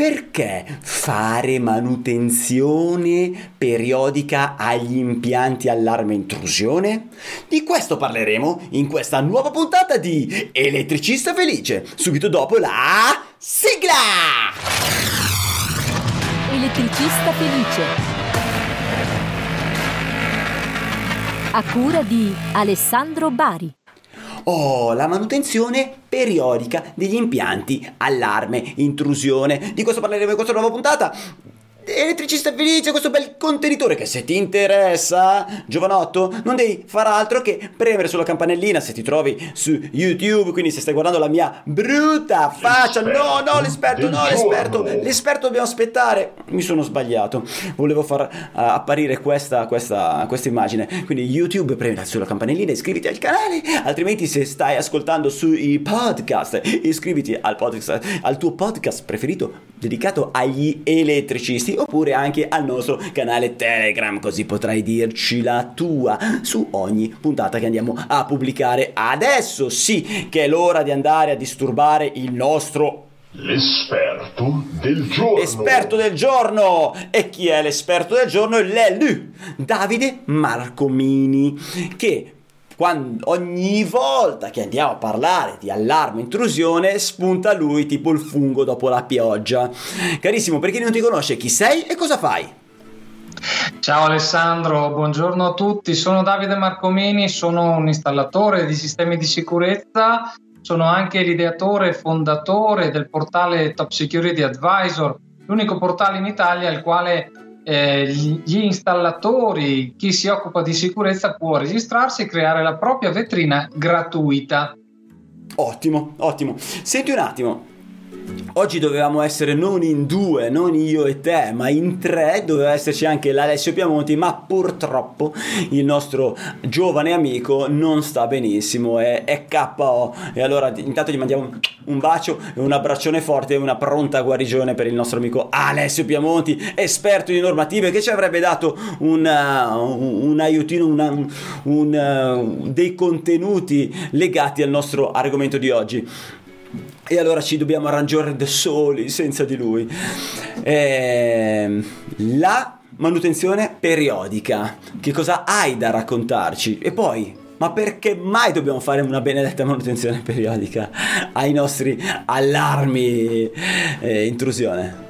perché fare manutenzione periodica agli impianti allarme intrusione? Di questo parleremo in questa nuova puntata di Elettricista Felice, subito dopo la sigla! Elettricista Felice. A cura di Alessandro Bari. Oh, la manutenzione periodica degli impianti, allarme, intrusione. Di questo parleremo in questa nuova puntata. Elettricista felice, questo bel contenitore che se ti interessa, giovanotto, non devi far altro che premere sulla campanellina se ti trovi su YouTube, quindi se stai guardando la mia brutta faccia, no, no, l'esperto, no, l'esperto, l'esperto dobbiamo aspettare. Mi sono sbagliato, volevo far uh, apparire questa, questa, questa immagine, quindi YouTube premi sulla campanellina, iscriviti al canale, altrimenti se stai ascoltando sui podcast, iscriviti al podcast, al tuo podcast preferito dedicato agli elettricisti oppure anche al nostro canale Telegram, così potrai dirci la tua su ogni puntata che andiamo a pubblicare. Adesso sì che è l'ora di andare a disturbare il nostro L'esperto del giorno. Esperto del giorno! E chi è l'esperto del giorno? L'Elu, Davide Marcomini, che quando, ogni volta che andiamo a parlare di allarme intrusione spunta lui tipo il fungo dopo la pioggia. Carissimo, per chi non ti conosce, chi sei e cosa fai? Ciao Alessandro, buongiorno a tutti, sono Davide Marcomini, sono un installatore di sistemi di sicurezza, sono anche l'ideatore e fondatore del portale Top Security Advisor, l'unico portale in Italia al quale eh, gli installatori, chi si occupa di sicurezza può registrarsi e creare la propria vetrina gratuita. Ottimo, ottimo. Senti un attimo, Oggi dovevamo essere non in due, non io e te, ma in tre, doveva esserci anche l'Alessio Piamonti, ma purtroppo il nostro giovane amico non sta benissimo, è, è KO. E allora intanto gli mandiamo un bacio e un abbraccione forte e una pronta guarigione per il nostro amico Alessio Piamonti, esperto di normative, che ci avrebbe dato un, uh, un aiutino, una, un, uh, dei contenuti legati al nostro argomento di oggi e allora ci dobbiamo arrangiare da soli senza di lui. Eh, la manutenzione periodica, che cosa hai da raccontarci? E poi, ma perché mai dobbiamo fare una benedetta manutenzione periodica ai nostri allarmi eh, intrusione?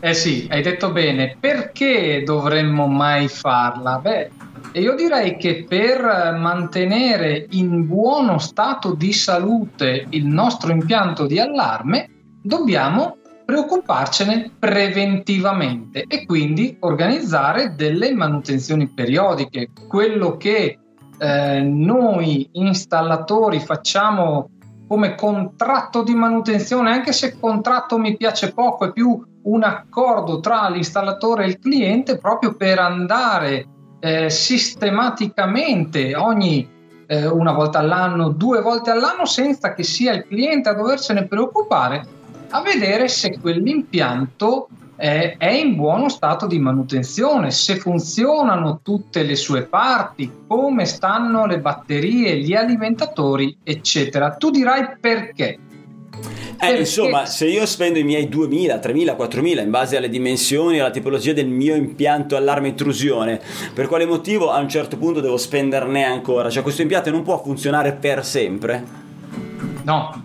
Eh sì, hai detto bene, perché dovremmo mai farla? Beh, e io direi che per mantenere in buono stato di salute il nostro impianto di allarme dobbiamo preoccuparcene preventivamente e quindi organizzare delle manutenzioni periodiche. Quello che eh, noi installatori facciamo come contratto di manutenzione, anche se contratto mi piace poco, è più un accordo tra l'installatore e il cliente proprio per andare eh, sistematicamente ogni eh, una volta all'anno, due volte all'anno, senza che sia il cliente a doversene preoccupare, a vedere se quell'impianto eh, è in buono stato di manutenzione, se funzionano tutte le sue parti, come stanno le batterie, gli alimentatori, eccetera. Tu dirai perché. Eh, insomma, se io spendo i miei 2000, 3000, 4000 in base alle dimensioni e alla tipologia del mio impianto allarme intrusione, per quale motivo a un certo punto devo spenderne ancora? Cioè questo impianto non può funzionare per sempre? No,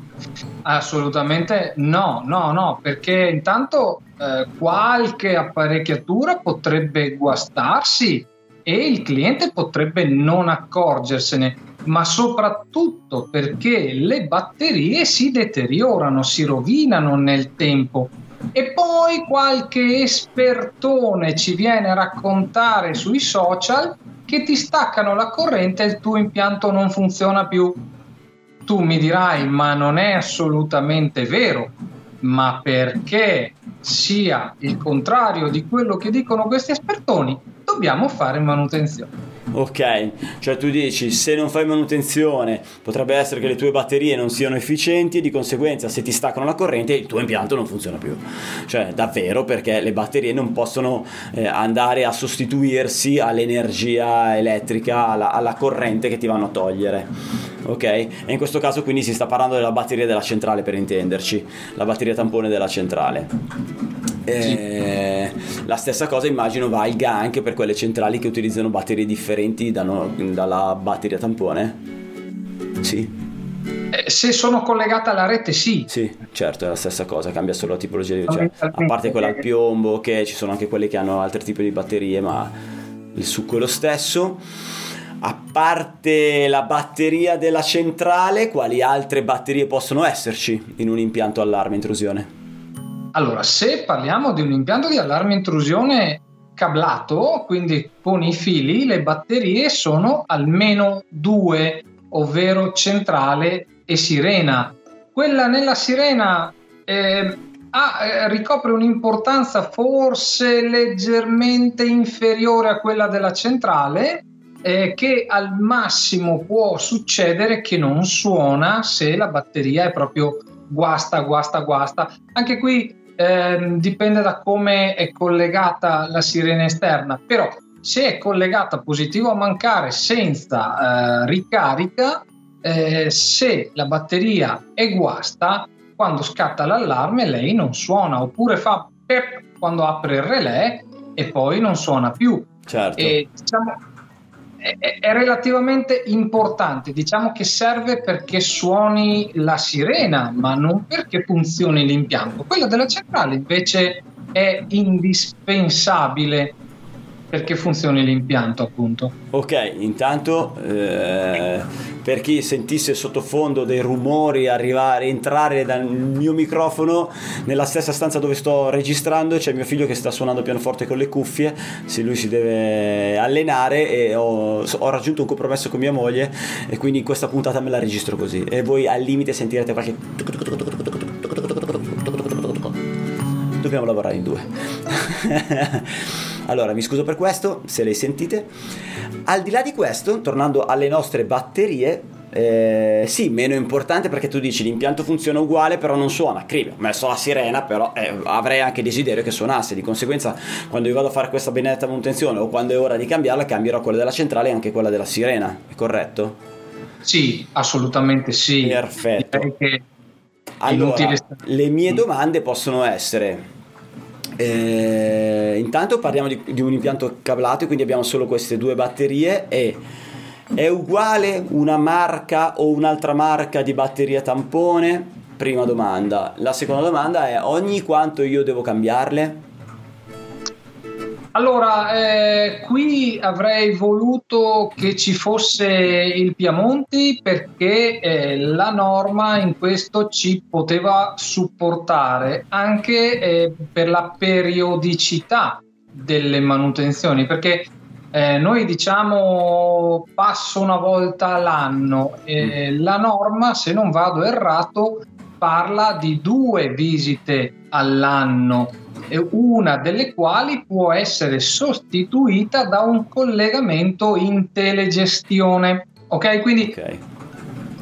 assolutamente no, no, no, perché intanto eh, qualche apparecchiatura potrebbe guastarsi e il cliente potrebbe non accorgersene ma soprattutto perché le batterie si deteriorano, si rovinano nel tempo. E poi qualche espertone ci viene a raccontare sui social che ti staccano la corrente e il tuo impianto non funziona più. Tu mi dirai, ma non è assolutamente vero, ma perché sia il contrario di quello che dicono questi espertoni, dobbiamo fare manutenzione. Ok, cioè tu dici se non fai manutenzione potrebbe essere che le tue batterie non siano efficienti e di conseguenza se ti staccano la corrente il tuo impianto non funziona più. Cioè davvero perché le batterie non possono eh, andare a sostituirsi all'energia elettrica, alla, alla corrente che ti vanno a togliere. ok? E in questo caso quindi si sta parlando della batteria della centrale per intenderci, la batteria tampone della centrale. Eh, la stessa cosa immagino valga anche per quelle centrali che utilizzano batterie differenti da no- dalla batteria tampone. Sì. Eh, se sono collegata alla rete, sì. Sì, certo, è la stessa cosa, cambia solo la tipologia di... Cioè, a parte quella al piombo, che ci sono anche quelle che hanno altri tipi di batterie, ma il succo è lo stesso. A parte la batteria della centrale, quali altre batterie possono esserci in un impianto allarme intrusione? Allora, se parliamo di un impianto di allarme intrusione cablato, quindi con i fili, le batterie sono almeno due, ovvero centrale e sirena. Quella nella sirena eh, ha, ricopre un'importanza forse leggermente inferiore a quella della centrale, eh, che al massimo può succedere che non suona se la batteria è proprio guasta, guasta, guasta. Anche qui eh, dipende da come è collegata la sirena esterna, però se è collegata positivo a mancare senza eh, ricarica, eh, se la batteria è guasta, quando scatta l'allarme lei non suona, oppure fa pep quando apre il relè e poi non suona più. Certo. E, diciamo, è, relativamente importante, diciamo che serve perché suoni la sirena, ma non perché funzioni l'impianto. Quella della centrale invece è indispensabile perché funzioni l'impianto appunto. Ok, intanto eh, per chi sentisse sottofondo dei rumori arrivare, entrare dal mio microfono nella stessa stanza dove sto registrando c'è mio figlio che sta suonando pianoforte con le cuffie, se lui si deve allenare e ho, ho raggiunto un compromesso con mia moglie e quindi questa puntata me la registro così e voi al limite sentirete qualche dobbiamo lavorare in due. allora, mi scuso per questo, se le sentite. Al di là di questo, tornando alle nostre batterie, eh, sì, meno importante perché tu dici l'impianto funziona uguale, però non suona. Cribi, ho messo la sirena, però eh, avrei anche desiderio che suonasse. Di conseguenza, quando io vado a fare questa benedetta manutenzione o quando è ora di cambiarla, cambierò quella della centrale e anche quella della sirena. È corretto? Sì, assolutamente sì. Perfetto. Allora, le mie domande possono essere eh, intanto parliamo di, di, un impianto cablato, quindi abbiamo solo queste due batterie e è uguale una marca o un'altra marca di batteria tampone? Prima domanda. La seconda domanda è ogni quanto io devo cambiarle? Allora, eh, qui avrei voluto che ci fosse il Piamonti perché eh, la norma in questo ci poteva supportare anche eh, per la periodicità delle manutenzioni, perché eh, noi diciamo passo una volta all'anno, mm. la norma, se non vado errato, parla di due visite all'anno una delle quali può essere sostituita da un collegamento in telegestione. Ok, quindi okay.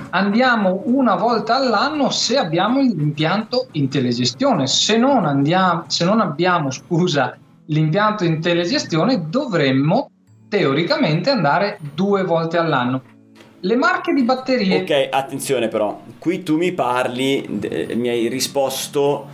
andiamo una volta all'anno se abbiamo l'impianto in telegestione. Se non, andiamo, se non abbiamo, scusa, l'impianto in telegestione, dovremmo teoricamente andare due volte all'anno. Le marche di batterie. Ok, attenzione però, qui tu mi parli, mi hai risposto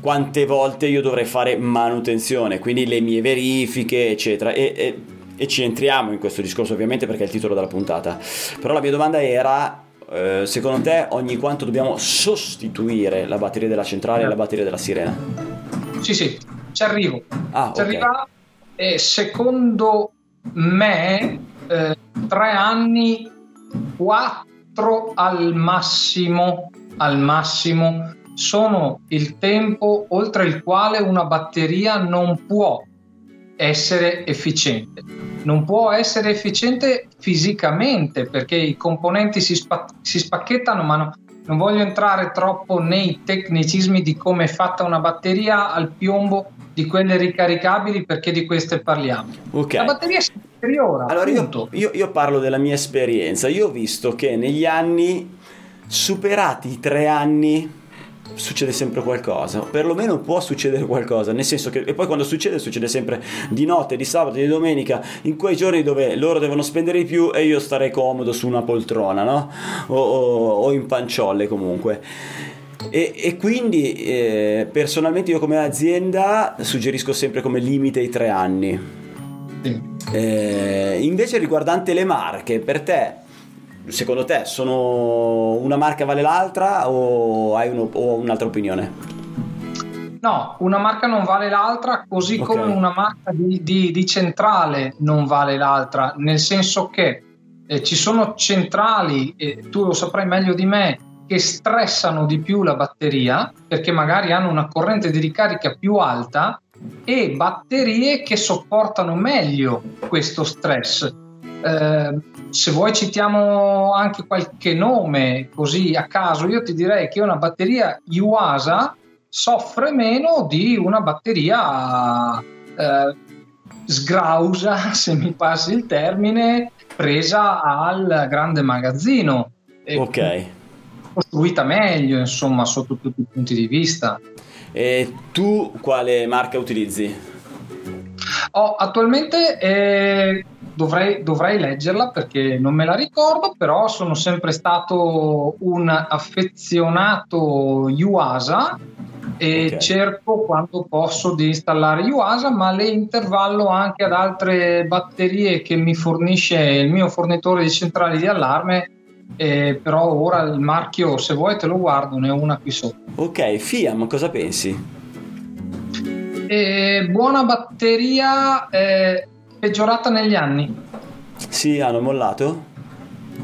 quante volte io dovrei fare manutenzione, quindi le mie verifiche, eccetera. E, e, e ci entriamo in questo discorso ovviamente perché è il titolo della puntata. Però la mia domanda era eh, secondo te ogni quanto dobbiamo sostituire la batteria della centrale e la batteria della sirena? Sì, sì, ci arrivo. Ah, ci okay. arriva e secondo me eh, tre anni, quattro al massimo, al massimo sono il tempo oltre il quale una batteria non può essere efficiente. Non può essere efficiente fisicamente perché i componenti si, spa- si spacchettano, ma no, non voglio entrare troppo nei tecnicismi di come è fatta una batteria al piombo di quelle ricaricabili perché di queste parliamo. Okay. La batteria è superiore. Allora io, io, io parlo della mia esperienza. Io ho visto che negli anni, superati i tre anni, succede sempre qualcosa, perlomeno può succedere qualcosa, nel senso che e poi quando succede succede sempre di notte, di sabato, di domenica, in quei giorni dove loro devono spendere di più e io starei comodo su una poltrona, no? O, o, o in panciolle comunque. E, e quindi eh, personalmente io come azienda suggerisco sempre come limite i tre anni. Eh, invece riguardante le marche, per te secondo te sono una marca vale l'altra o hai uno, o un'altra opinione? No, una marca non vale l'altra, così Ok. come una marca di, di- di centrale non vale l'altra, nel senso che eh, ci sono centrali, e tu lo saprai meglio di me, che stressano di più la batteria perché magari hanno una corrente di ricarica più alta e batterie che sopportano meglio questo stress. Eh, se vuoi citiamo anche qualche nome così a caso, io ti direi che una batteria Yuasa soffre meno di una batteria eh, sgrausa, se mi passi il termine, presa al grande magazzino. Ok. Costruita meglio, insomma, sotto tutti i punti di vista. E tu quale marca utilizzi? Oh, attualmente eh, dovrei, dovrei leggerla perché non me la ricordo, però sono sempre stato un affezionato Yuasa e Ok. cerco quando posso di installare Yuasa, ma le intervallo anche ad altre batterie che mi fornisce il mio fornitore di centrali di allarme. Eh, però ora il marchio, se vuoi te lo guardo, ne ho una qui sotto. Ok, Fiam, cosa pensi? Eh, buona batteria, eh, peggiorata negli anni. Sì, hanno mollato?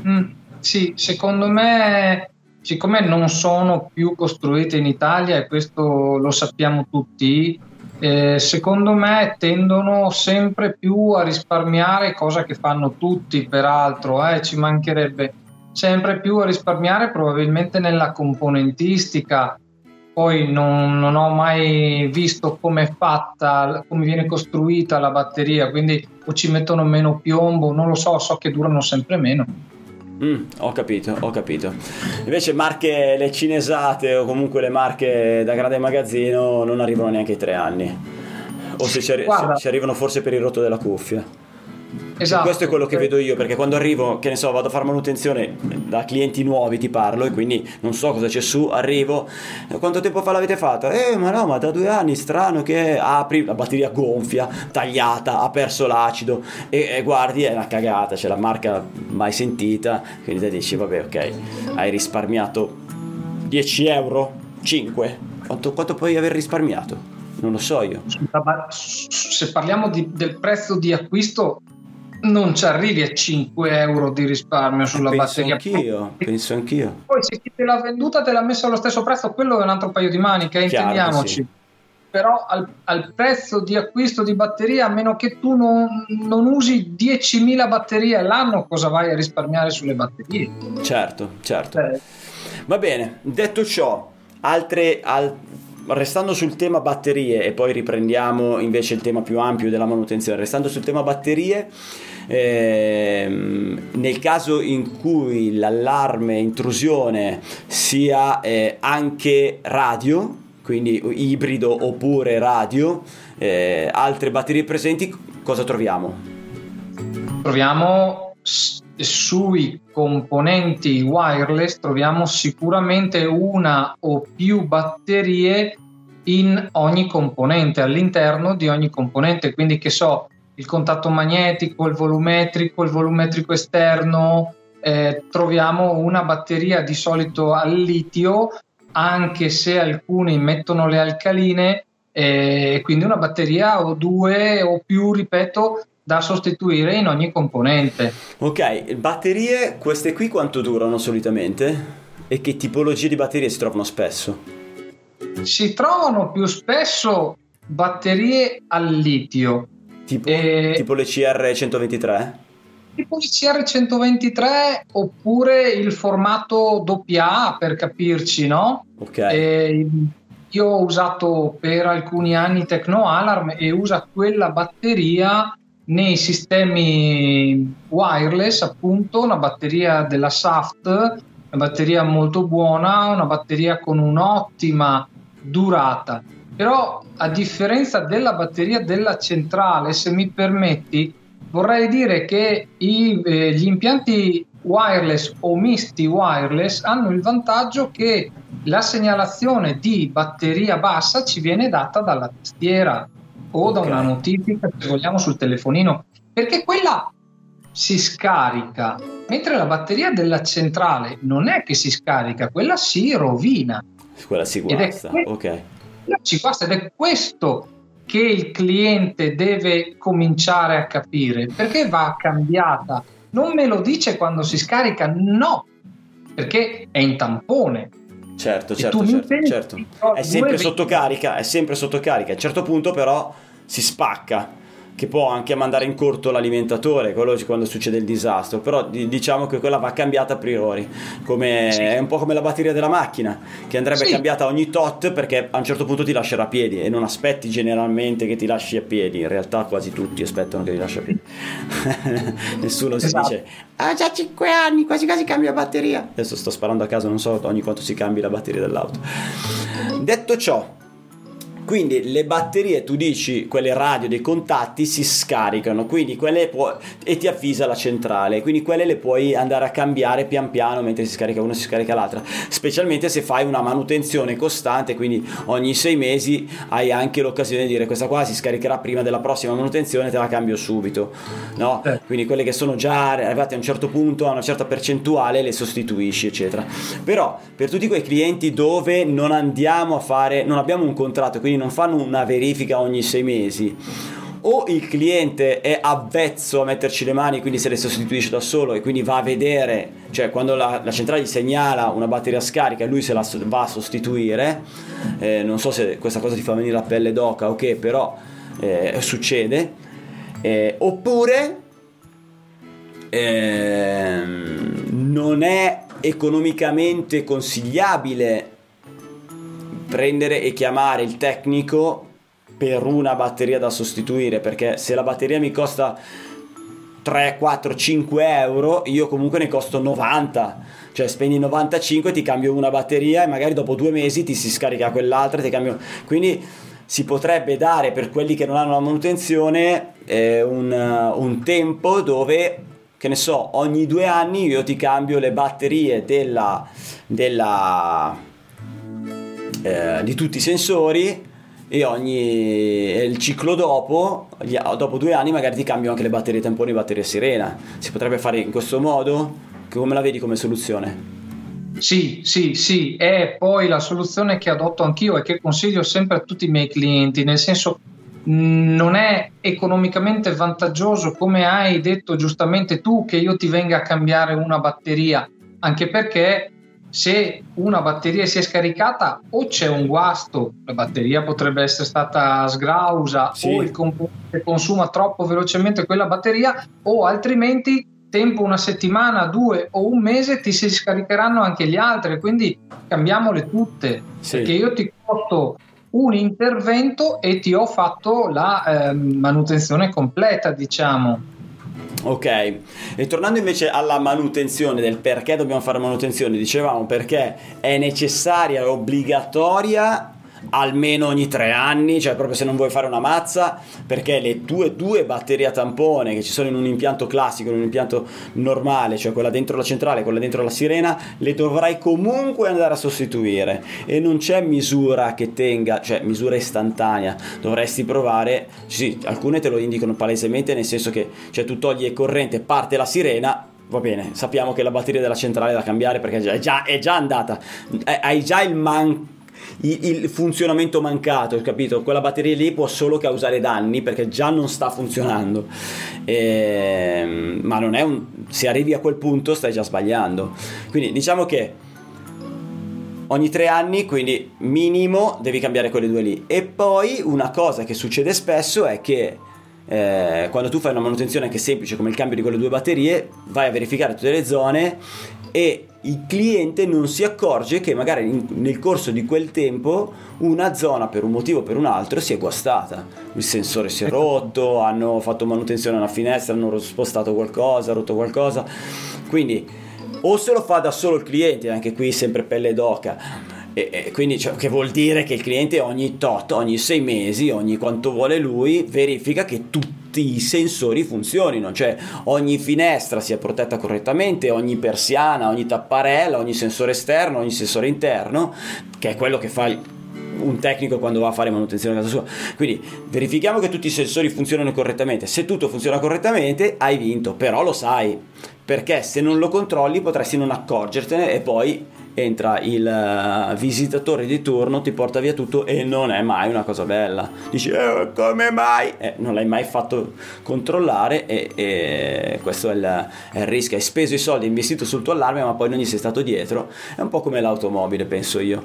Mm, sì, secondo me, siccome non sono più costruite in Italia e questo lo sappiamo tutti, eh, secondo me tendono sempre più a risparmiare, cosa che fanno tutti peraltro, eh, ci mancherebbe sempre più a risparmiare probabilmente nella componentistica. Poi non, non ho mai visto come è fatta, come viene costruita la batteria, quindi o ci mettono meno piombo, non lo so, so che durano sempre meno. Mm, ho capito, ho capito. Invece marche, le cinesate o comunque le marche da grande magazzino non arrivano neanche ai tre anni. O se ci, arri- Guarda. se ci arrivano forse per il rotto della cuffia. Esatto. Questo è quello che vedo io, perché quando arrivo, che ne so, vado a fare manutenzione da clienti nuovi, ti parlo, e quindi non so cosa c'è su, arrivo, "Eh, quanto tempo fa l'avete fatta? Eh, ma no, ma da due anni, strano che apri, la batteria gonfia, tagliata, ha perso l'acido, e, e guardi, è una cagata, c'è la marca mai sentita, quindi te dici, vabbè, ok, hai risparmiato 10 euro? 5? Quanto, quanto puoi aver risparmiato? Non lo so io. Se parliamo di- del prezzo di acquisto, non ci arrivi a 5 euro di risparmio sulla penso batteria. anch'io, penso anch'io. Poi se chi te l'ha venduta te l'ha messa allo stesso prezzo, quello è un altro paio di maniche, Chiaro che intendiamoci. sì. Però al, al prezzo di acquisto di batteria, a meno che tu non, non usi 10.000 batterie all'anno, cosa vai a risparmiare sulle batterie? Certo, certo. Eh, Va bene, detto ciò, altre, al- restando sul tema batterie e poi riprendiamo invece il tema più ampio della manutenzione, restando sul tema batterie, ehm, nel caso in cui l'allarme intrusione sia eh, anche radio, quindi ibrido oppure radio, eh, altre batterie presenti, cosa troviamo? troviamo sui componenti wireless troviamo sicuramente una o più batterie in ogni componente all'interno di ogni componente. Quindi che so il contatto magnetico il volumetrico il volumetrico esterno eh, troviamo una batteria di solito al litio anche se alcuni mettono le alcaline e quindi una batteria o due o più ripeto da sostituire in ogni componente. Ok, batterie, queste qui quanto durano solitamente? E che tipologie di batterie si trovano spesso? Si trovano più spesso batterie al litio, Tipo, Eh, tipo le CR123? tipo il CR123 oppure il formato AA per capirci, no? Ok. Eh, io ho usato per alcuni anni Tecno Alarm e usa quella batteria nei sistemi wireless, appunto, una batteria della Saft una batteria molto buona, una batteria con un'ottima durata. Però a differenza della batteria della centrale, se mi permetti, vorrei dire che i, eh, gli impianti wireless o misti wireless hanno il vantaggio che la segnalazione di batteria bassa ci viene data dalla tastiera o da una notifica, se vogliamo, sul telefonino, perché quella si scarica, mentre la batteria della centrale non è che si scarica, quella si rovina. Quella si guasta, que- ok. Ci guasta ed è questo che il cliente deve cominciare a capire, perché va cambiata. Non me lo dice quando si scarica, no, perché è in tampone. Certo, certo, certo, certo. È sempre sotto carica, è sempre sotto carica. A un certo punto però si spacca che può anche mandare in corto l'alimentatore, quello quando succede il disastro, però diciamo che quella va cambiata a priori, come, sì. è un po' come la batteria della macchina, che andrebbe sì. cambiata ogni tot perché a un certo punto ti lascerà a piedi e non aspetti generalmente che ti lasci a piedi, in realtà quasi tutti aspettano che ti lasci a piedi. Nessuno esatto. si dice, ah già 5 anni, quasi quasi cambia batteria. Adesso sto sparando a caso, non so ogni quanto si cambi la batteria dell'auto. Detto ciò, quindi le batterie, tu dici, quelle radio dei contatti si scaricano, quindi quelle può, e ti avvisa la centrale, quindi quelle le puoi andare a cambiare pian piano mentre si scarica una si scarica l'altra, specialmente se fai una manutenzione costante, quindi ogni sei mesi hai anche l'occasione di dire questa qua si scaricherà prima della prossima manutenzione, te la cambio subito, no? Eh. Quindi quelle che sono già arrivate a un certo punto, a una certa percentuale, le sostituisci, eccetera. Però per tutti quei clienti dove non andiamo a fare, non abbiamo un contratto, quindi non fanno una verifica ogni sei mesi. O il cliente è avvezzo a metterci le mani, quindi se le sostituisce da solo e quindi va a vedere, cioè quando la, la centrale gli segnala una batteria scarica, lui se la va a sostituire, eh, non so se questa cosa ti fa venire la pelle d'oca o okay, che, però eh, succede, eh, oppure ehm, non è economicamente consigliabile prendere e chiamare il tecnico per una batteria da sostituire perché se la batteria mi costa 3, 4, 5 euro io comunque ne costo 90 cioè spendi 95 ti cambio una batteria e magari dopo due mesi ti si scarica quell'altra ti cambio. Quindi si potrebbe dare per quelli che non hanno la manutenzione eh, un, un tempo dove che ne so ogni due anni io ti cambio le batterie della, della eh, di tutti i sensori e ogni il ciclo dopo, dopo due anni magari ti cambio anche le batterie tamponi e batterie sirena. Si potrebbe fare in questo modo? Come la vedi come soluzione? Sì, sì, sì, è poi la soluzione che adotto anch'io e che consiglio sempre a tutti i miei clienti, nel senso non è economicamente vantaggioso come hai detto giustamente tu che io ti venga a cambiare una batteria, anche perché se una batteria si è scaricata o c'è un guasto, la batteria potrebbe essere stata sgrausa sì. o il componente consuma troppo velocemente quella batteria o altrimenti tempo una settimana, due o un mese ti si scaricheranno anche gli altri, quindi cambiamole tutte, sì. perché io ti porto un intervento e ti ho fatto la eh, manutenzione completa, diciamo. Ok, e tornando invece alla manutenzione, del perché dobbiamo fare manutenzione, dicevamo perché è necessaria, è obbligatoria almeno ogni tre anni, cioè proprio se non vuoi fare una mazza, perché le tue due batterie a tampone che ci sono in un impianto classico, in un impianto normale, cioè quella dentro la centrale, quella dentro la sirena, le dovrai comunque andare a sostituire. E non c'è misura che tenga, cioè misura istantanea, dovresti provare, sì, alcune te lo indicano palesemente nel senso che cioè tu togli corrente, parte la sirena, va bene, sappiamo che la batteria della centrale è da cambiare perché è già, è già andata, hai già il manco il, funzionamento mancato, capito? Quella batteria lì può solo causare danni perché già non sta funzionando. E, ehm, ma non è un. Se arrivi a quel punto stai già sbagliando. Quindi diciamo che ogni tre anni, quindi minimo, devi cambiare quelle due lì. E poi una cosa che succede spesso è che eh, quando tu fai una manutenzione anche semplice come il cambio di quelle due batterie, vai a verificare tutte le zone e il cliente non si accorge che magari in, nel corso di quel tempo una zona per un motivo o per un altro si è guastata. Il sensore si è rotto, hanno fatto manutenzione alla finestra, hanno spostato qualcosa, rotto qualcosa. Quindi o se lo fa da solo il cliente, anche qui sempre pelle d'oca. E, e quindi cioè, che vuol dire che il cliente ogni tot, ogni sei mesi, ogni quanto vuole lui, verifica che tutti i sensori funzionino, cioè ogni finestra sia protetta correttamente, ogni persiana, ogni tapparella, ogni sensore esterno, ogni sensore interno, che è quello che fa il un tecnico quando va a fare manutenzione a casa sua. Quindi verifichiamo che tutti i sensori funzionano correttamente. Se tutto funziona correttamente, hai vinto, però lo sai, perché se non lo controlli potresti non accorgertene e poi entra il uh, visitatore di turno, ti porta via tutto e non è mai una cosa bella. Dici, eh, come mai? Eh, non l'hai mai fatto controllare e, e questo è il, è il, rischio. Hai speso i soldi, hai investito sul tuo allarme, ma poi non gli sei stato dietro. È un po' come l'automobile, penso io.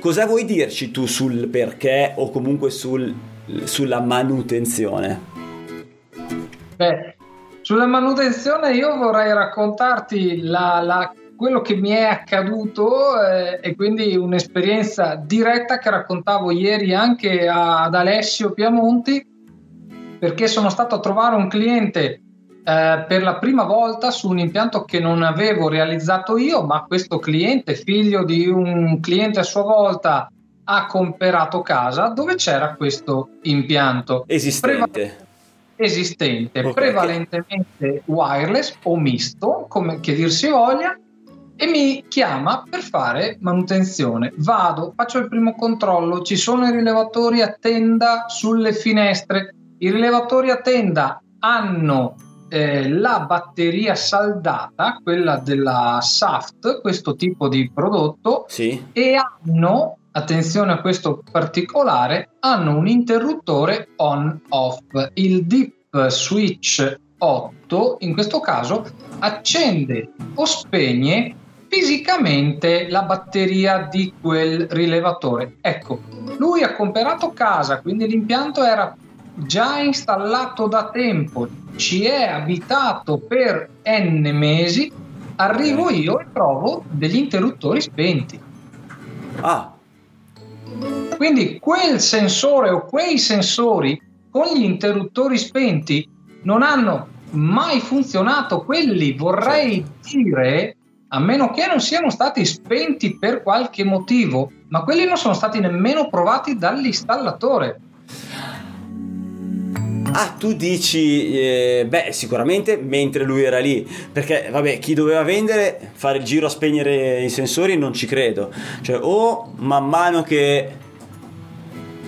Cosa vuoi dirci tu sul perché o comunque sul, sulla manutenzione? Beh, sulla manutenzione io vorrei raccontarti la, la quello che mi è accaduto eh, e quindi un'esperienza diretta che raccontavo ieri anche ad Alessio Piamonti perché sono stato a trovare un cliente eh, per la prima volta su un impianto che non avevo realizzato io, ma questo cliente, figlio di un cliente a sua volta, ha comprato casa dove c'era questo impianto esistente. Preva- esistente, okay. prevalentemente wireless o misto, come che dir si voglia, e mi chiama per fare manutenzione. Vado, faccio il primo controllo, ci sono i rilevatori a tenda sulle finestre. I rilevatori a tenda hanno eh, la batteria saldata, quella della SAFT, questo tipo di prodotto, sì. e hanno, attenzione a questo particolare, hanno un interruttore on-off. Il dip switch 8 in questo caso accende o spegne fisicamente la batteria di quel rilevatore. Ecco, lui ha comprato casa, quindi l'impianto era già installato da tempo, ci è abitato per n mesi, arrivo io e trovo degli interruttori spenti. Ah. Quindi quel sensore o quei sensori con gli interruttori spenti non hanno mai funzionato, quelli vorrei certo. dire a meno che non siano stati spenti per qualche motivo, ma quelli non sono stati nemmeno provati dall'installatore. Ah, tu dici, eh, beh, sicuramente mentre lui era lì, perché vabbè, chi doveva vendere, fare il giro a spegnere i sensori, non ci credo. Cioè, o man mano che,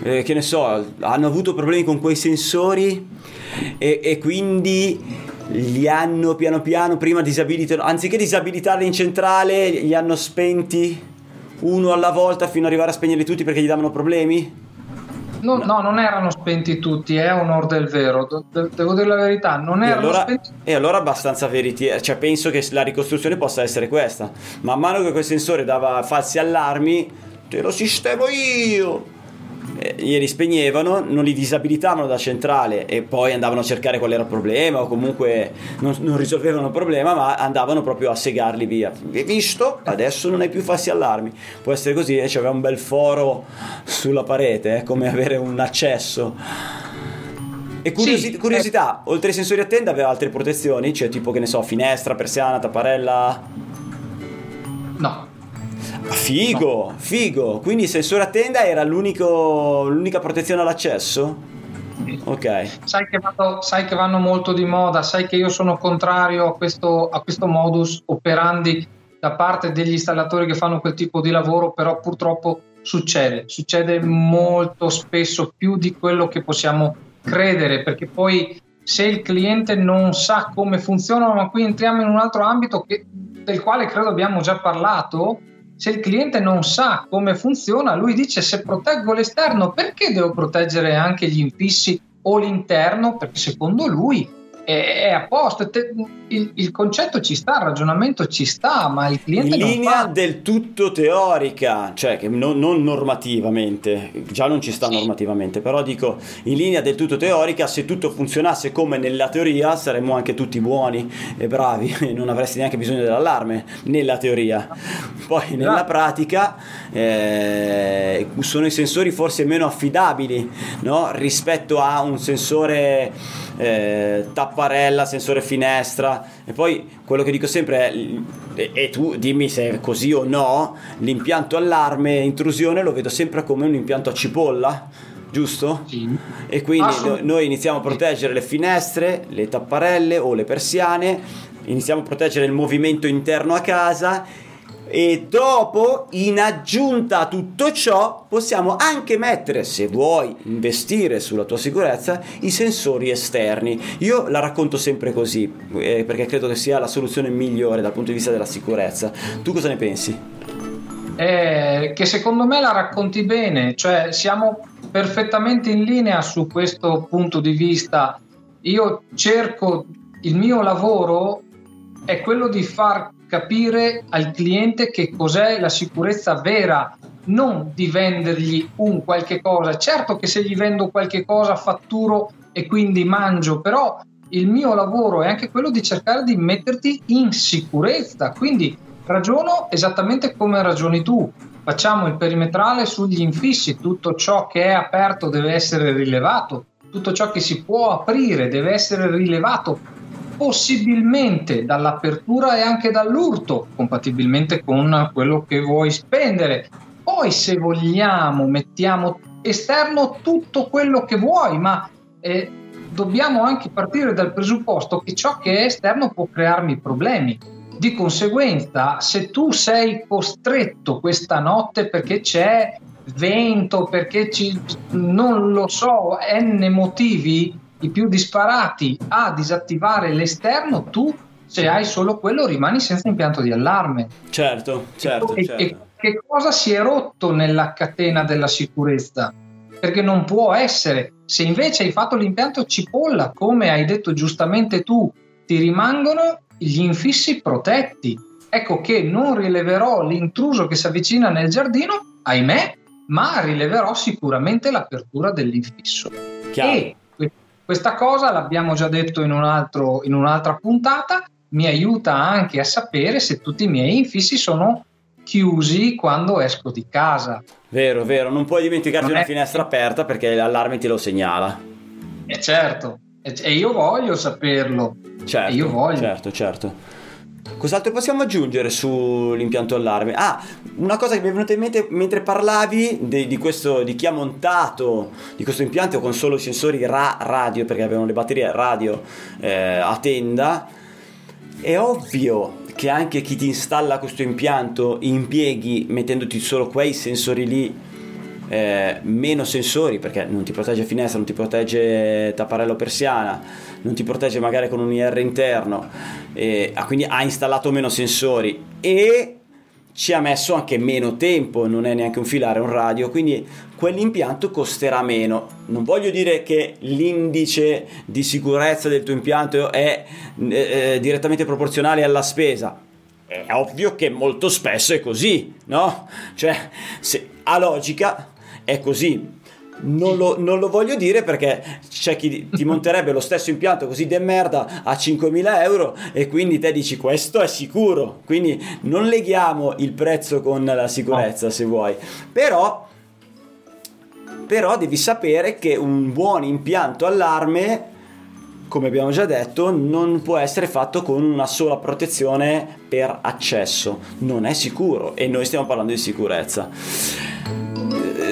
eh, che ne so, hanno avuto problemi con quei sensori e, e quindi li hanno piano piano prima disabilitato anziché disabilitarli in centrale li hanno spenti uno alla volta fino ad arrivare a spegnerli tutti perché gli davano problemi? No, no. no non erano spenti tutti è onor del vero De- devo dire la verità non erano e allora, spenti e allora abbastanza veritiera cioè penso che la ricostruzione possa essere questa. Man mano che quel sensore dava falsi allarmi te lo sistemo io eh, li spegnevano, non li disabilitavano da centrale e poi andavano a cercare qual era il problema o comunque non, non risolvevano il problema ma andavano proprio a segarli via. Hai visto? Adesso non hai più falsi allarmi. Può essere così e eh? c'aveva un bel foro sulla parete, eh? come avere un accesso. E curiosi- sì, curiosità, eh. oltre ai sensori a tenda aveva altre protezioni, cioè tipo che ne so, finestra, persiana, tapparella? No, Figo, no. figo. Quindi sensore a tenda era l'unica protezione all'accesso? Ok. Sai che, vado, sai che, vanno molto di moda, sai che io sono contrario a questo, a questo modus operandi da parte degli installatori che fanno quel tipo di lavoro, però purtroppo succede, succede molto spesso più di quello che possiamo credere, perché poi se il cliente non sa come funzionano, ma qui entriamo in un altro ambito che, del quale credo abbiamo già parlato, se il cliente non sa come funziona, lui dice se proteggo l'esterno, perché devo proteggere anche gli infissi o l'interno? Perché secondo lui è, a posto. Il, il, concetto ci sta, il ragionamento ci sta, ma il cliente. In linea fa... del tutto teorica, cioè che non, non, normativamente, già non ci sta sì. normativamente, però dico in linea del tutto teorica, se tutto funzionasse come nella teoria, saremmo anche tutti buoni e bravi e non avresti neanche bisogno dell'allarme nella teoria. Poi nella esatto. pratica eh, sono i sensori forse meno affidabili no? rispetto a un sensore eh, tapparella, sensore finestra e poi quello che dico sempre è e, e tu dimmi se è così o no, l'impianto allarme intrusione lo vedo sempre come un impianto a cipolla giusto? Sì. E quindi no- noi iniziamo a proteggere le finestre, le tapparelle o le persiane, iniziamo a proteggere il movimento interno a casa e dopo, in aggiunta a tutto ciò, possiamo anche mettere, se vuoi investire sulla tua sicurezza, i sensori esterni. Io la racconto sempre così, eh, perché credo che sia la soluzione migliore dal punto di vista della sicurezza. Tu cosa ne pensi? Eh, che secondo me la racconti bene, cioè siamo perfettamente in linea su questo punto di vista. Io cerco, il mio lavoro è quello di far capire al cliente che cos'è la sicurezza vera, non di vendergli un qualche cosa. Certo che se gli vendo qualche cosa fatturo e quindi mangio, però il mio lavoro è anche quello di cercare di metterti in sicurezza, quindi ragiono esattamente come ragioni tu. Facciamo il perimetrale sugli infissi, tutto ciò che è aperto deve essere rilevato, tutto ciò che si può aprire deve essere rilevato possibilmente dall'apertura e anche dall'urto, compatibilmente con quello che vuoi spendere. Poi se vogliamo mettiamo esterno tutto quello che vuoi, ma eh, dobbiamo anche partire dal presupposto che ciò che è esterno può crearmi problemi. Di conseguenza, se tu sei costretto questa notte perché c'è vento, perché ci, non lo so, n motivi, i più disparati a disattivare l'esterno, tu se hai solo quello rimani senza impianto di allarme. Certo, certo, e, certo. e che cosa si è rotto nella catena della sicurezza? Perché non può essere. Se invece hai fatto l'impianto cipolla, come hai detto giustamente tu, ti rimangono gli infissi protetti. Ecco che non rileverò l'intruso che si avvicina nel giardino, ahimè, ma rileverò sicuramente l'apertura dell'infisso. Chiaro. E questa cosa l'abbiamo già detto in, un altro, in un'altra puntata, mi aiuta anche a sapere se tutti i miei infissi sono chiusi quando esco di casa. Vero, vero, non puoi dimenticarti Non una è- finestra aperta perché l'allarme te lo segnala. E certo, e e io voglio saperlo. Certo, E io voglio. certo, certo. Cos'altro possiamo aggiungere sull'impianto allarme? Ah, una cosa che mi è venuta in mente mentre parlavi di, di questo, di chi ha montato di questo impianto con solo sensori ra- radio, perché avevano le batterie radio eh, a tenda. È ovvio che anche chi ti installa questo impianto impieghi mettendoti solo quei sensori lì eh, meno sensori perché non ti protegge finestra, non ti protegge tapparello persiana, non ti protegge magari con un IR interno, eh, quindi ha installato meno sensori e ci ha messo anche meno tempo, non è neanche un filare, un radio, quindi quell'impianto costerà meno. Non voglio dire che l'indice di sicurezza del tuo impianto è eh, eh, direttamente proporzionale alla spesa. È ovvio che molto spesso è così, no? Cioè, se, a logica è così. Non lo, non lo voglio dire perché c'è chi ti monterebbe lo stesso impianto così de merda a 5.000 euro e quindi te dici questo è sicuro. Quindi non leghiamo il prezzo con la sicurezza se vuoi. Però, però devi sapere che un buon impianto allarme come abbiamo già detto, non può essere fatto con una sola protezione per accesso. Non è sicuro e noi stiamo parlando di sicurezza.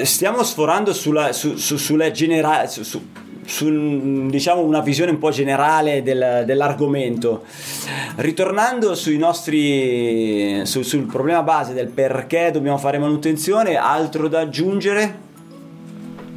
Stiamo sforando sulla, su, su, sulle genera- su, su, su, diciamo una visione un po' generale del- dell'argomento. Ritornando sui nostri, su- sul problema base del perché dobbiamo fare manutenzione, altro da aggiungere?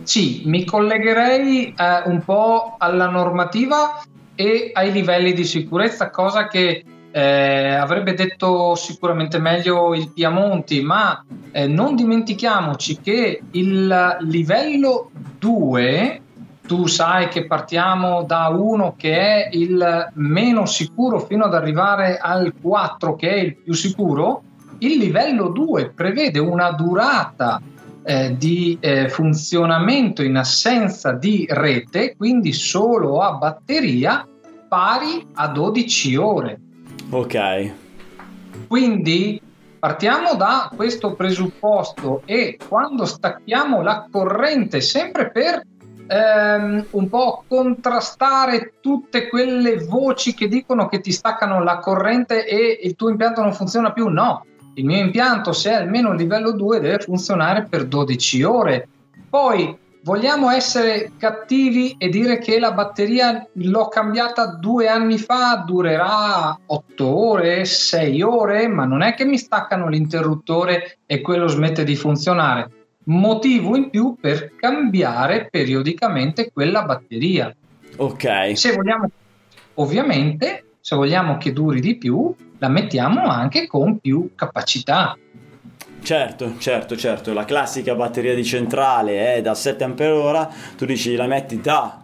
Sì, mi collegherei eh, un po' alla normativa e ai livelli di sicurezza, cosa che eh, avrebbe detto sicuramente meglio il Piamonti, ma eh, non dimentichiamoci che il livello 2, tu sai che partiamo da uno che è il meno sicuro fino ad arrivare al 4 che è il più sicuro, il livello 2 prevede una durata eh, di eh, funzionamento in assenza di rete, quindi solo a batteria, pari a 12 ore. Ok. Quindi partiamo da questo presupposto e quando stacchiamo la corrente, sempre per ehm, un po' contrastare tutte quelle voci che dicono che ti staccano la corrente e il tuo impianto non funziona più. No, il mio impianto, se è almeno livello 2, deve funzionare per 12 ore. Poi vogliamo essere cattivi e dire che la batteria l'ho cambiata due anni fa, durerà 8 ore, 6 ore, ma non è che mi staccano l'interruttore e quello smette di funzionare. Motivo in più per cambiare periodicamente quella batteria. Ok. Se vogliamo, ovviamente, se vogliamo che duri di più, la mettiamo anche con più capacità. Certo, certo, certo, la classica batteria di centrale è da 7 Ah, tu dici la metti da...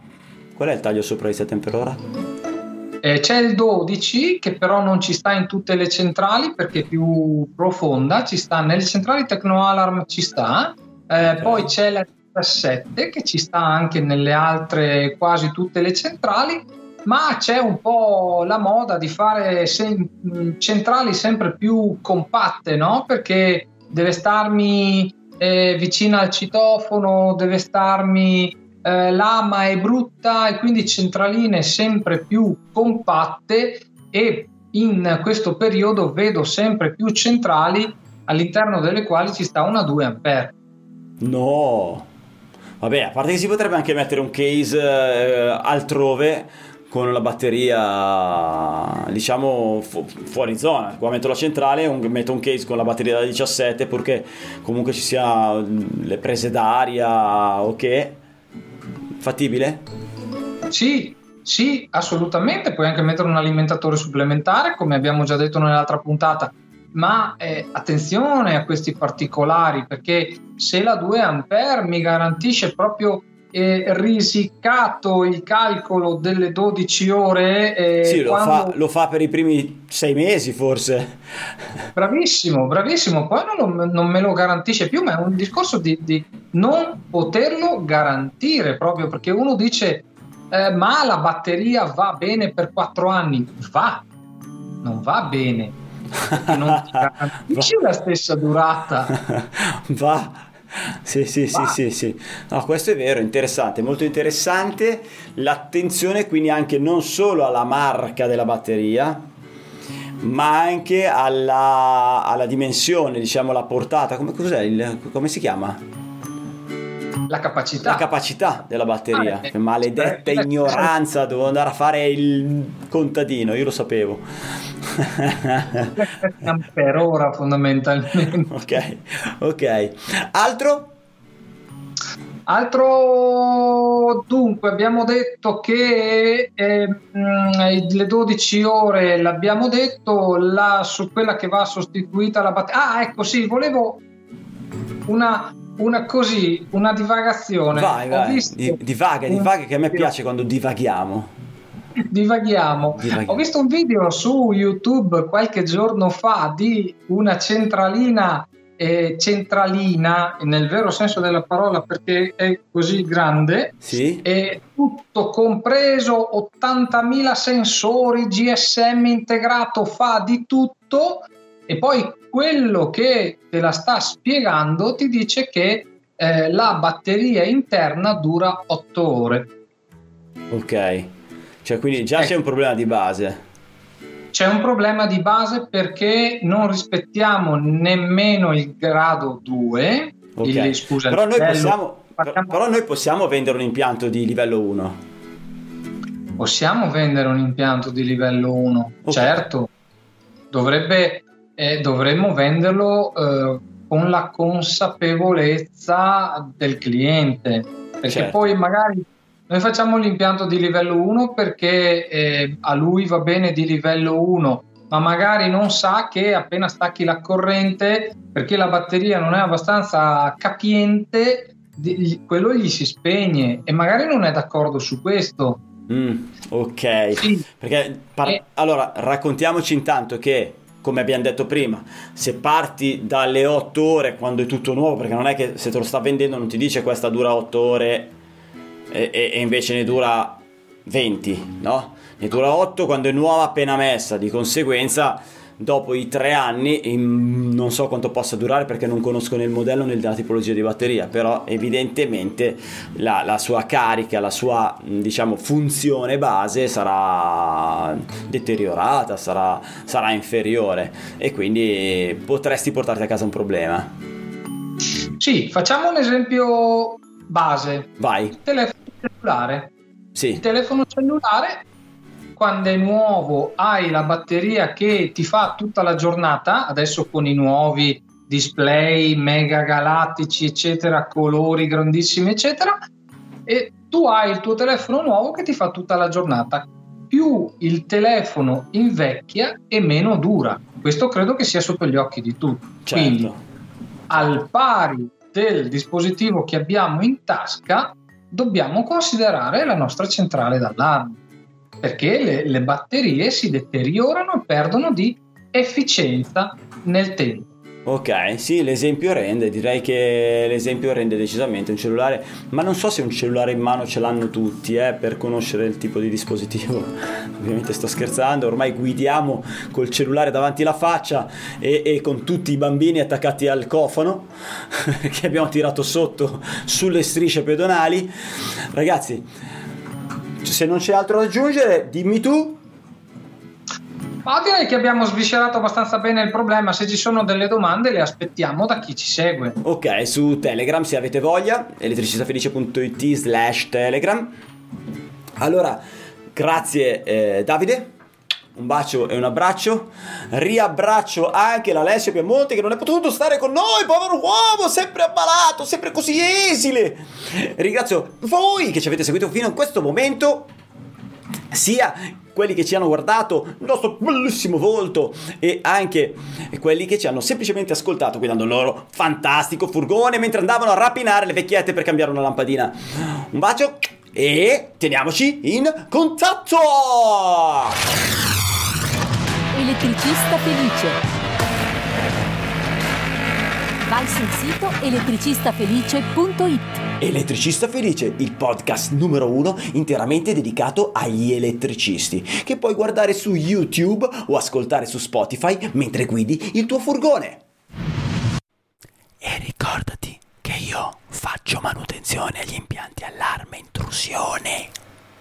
Qual è il taglio sopra i 7 Ah? Eh, c'è il 12 che però non ci sta in tutte le centrali perché è più profonda, ci sta nelle centrali Tecno Alarm ci sta, eh, okay. poi c'è la 17 che ci sta anche nelle altre quasi tutte le centrali, ma c'è un po' la moda di fare sem- centrali sempre più compatte, no? Perché deve starmi eh, vicino al citofono, deve starmi eh, lama è brutta e quindi centraline sempre più compatte e in questo periodo vedo sempre più centrali all'interno delle quali ci sta una 2 A. No, vabbè, a parte che si potrebbe anche mettere un case eh, altrove con la batteria diciamo fu- fuori zona. Qua metto la centrale un, metto un case con la batteria da 17 purché comunque ci sia le prese d'aria ok? Fattibile? sì sì assolutamente. Puoi anche mettere un alimentatore supplementare come abbiamo già detto nell'altra puntata. Ma eh, attenzione a questi particolari perché se la 2 A mi garantisce proprio eh, risicato il calcolo delle 12 ore. Eh, sì, lo, quando... fa, lo, fa, per i primi sei mesi forse. Bravissimo, bravissimo. Poi non, non me lo garantisce più, ma è un discorso di, di non poterlo garantire proprio perché uno dice eh, ma la batteria va bene per 4 anni. Va, non va bene. Non ti garantisce la stessa durata. va sì, sì, sì, sì, sì. No, questo è vero, interessante, molto interessante. L'attenzione quindi anche non solo alla marca della batteria, ma anche alla, alla dimensione, diciamo, la portata. Come, il, come si chiama? La capacità. La capacità della batteria. Ah, eh, Maledetta eh, ignoranza, dovevo andare a fare il contadino, io lo sapevo. per ora fondamentalmente. Ok, ok. Altro? Altro dunque, abbiamo detto che eh, le 12 ore l'abbiamo detto, la, su quella che va sostituita la batteria. Ah, ecco, sì, volevo una, una così, una divagazione. Vai, vai. Visto... Divaga, divaga che a me piace quando divaghiamo. Divaghiamo. Divaghiamo. Ho visto un video su YouTube qualche giorno fa di una centralina eh, centralina nel vero senso della parola perché è così grande sì. e tutto compreso 80.000 sensori GSM integrato fa di tutto e poi quello che te la sta spiegando ti dice che eh, la batteria interna dura 8 ore ok cioè, quindi già ecco. c'è un problema di base. C'è un problema di base perché non rispettiamo nemmeno il grado 2. Okay. Il, scusa, però, noi possiamo, però noi possiamo vendere un impianto di livello 1. Possiamo vendere un impianto di livello 1, okay. certo. Dovrebbe, eh, dovremmo venderlo eh, con la consapevolezza del cliente, perché certo. poi magari noi facciamo l'impianto di livello 1 perché eh, a lui va bene di livello 1, ma magari non sa che appena stacchi la corrente, perché la batteria non è abbastanza capiente, quello gli si spegne e magari non è d'accordo su questo. Mm, ok, sì. perché par- eh. allora raccontiamoci intanto che come abbiamo detto prima, se parti dalle 8 ore quando è tutto nuovo, perché non è che se te lo sta vendendo non ti dice questa dura 8 ore e, e invece ne dura 20, no? Ne dura 8 quando è nuova appena messa, di conseguenza dopo i tre anni, non so quanto possa durare perché non conosco né il modello né la tipologia di batteria, però evidentemente la, la sua carica, la sua diciamo funzione base sarà deteriorata, sarà, sarà inferiore e quindi potresti portarti a casa un problema. Sì, facciamo un esempio base. Vai, Telefono cellulare. Il sì, telefono cellulare, quando è nuovo, hai la batteria che ti fa tutta la giornata, adesso con i nuovi display mega galattici, eccetera, colori grandissimi, eccetera, e tu hai il tuo telefono nuovo che ti fa tutta la giornata. Più il telefono invecchia e meno dura. Questo credo che sia sotto gli occhi di tutti. Quindi, certo. al pari del dispositivo che abbiamo in tasca, dobbiamo considerare la nostra centrale d'allarme, perché le, le batterie si deteriorano e perdono di efficienza nel tempo. Ok, sì, l'esempio rende, direi che l'esempio rende decisamente un cellulare, ma non so se un cellulare in mano ce l'hanno tutti, eh, per conoscere il tipo di dispositivo. Ovviamente sto scherzando, ormai guidiamo col cellulare davanti alla faccia e, e con tutti i bambini attaccati al cofano che abbiamo tirato sotto sulle strisce pedonali. Ragazzi, se non c'è altro da aggiungere, dimmi tu. Ma direi che abbiamo sviscerato abbastanza bene il problema, se ci sono delle domande le aspettiamo da chi ci segue. Ok, su Telegram se avete voglia, elettricistafelice.it slash Telegram. Allora, grazie eh, Davide, un bacio e un abbraccio. Riabbraccio anche l'Alessio Piemonte che non è potuto stare con noi, povero uomo, sempre ammalato, sempre così esile. Ringrazio voi che ci avete seguito fino a questo momento, sia quelli che ci hanno guardato, il nostro bellissimo volto e anche quelli che ci hanno semplicemente ascoltato guidando il loro fantastico furgone mentre andavano a rapinare le vecchiette per cambiare una lampadina. Un bacio e teniamoci in contatto! Elettricista felice. Vai sul sito elettricistafelice.it. Elettricista Felice, il podcast numero uno interamente dedicato agli elettricisti, che puoi guardare su YouTube o ascoltare su Spotify mentre guidi il tuo furgone. E ricordati che io faccio manutenzione agli impianti allarme intrusione.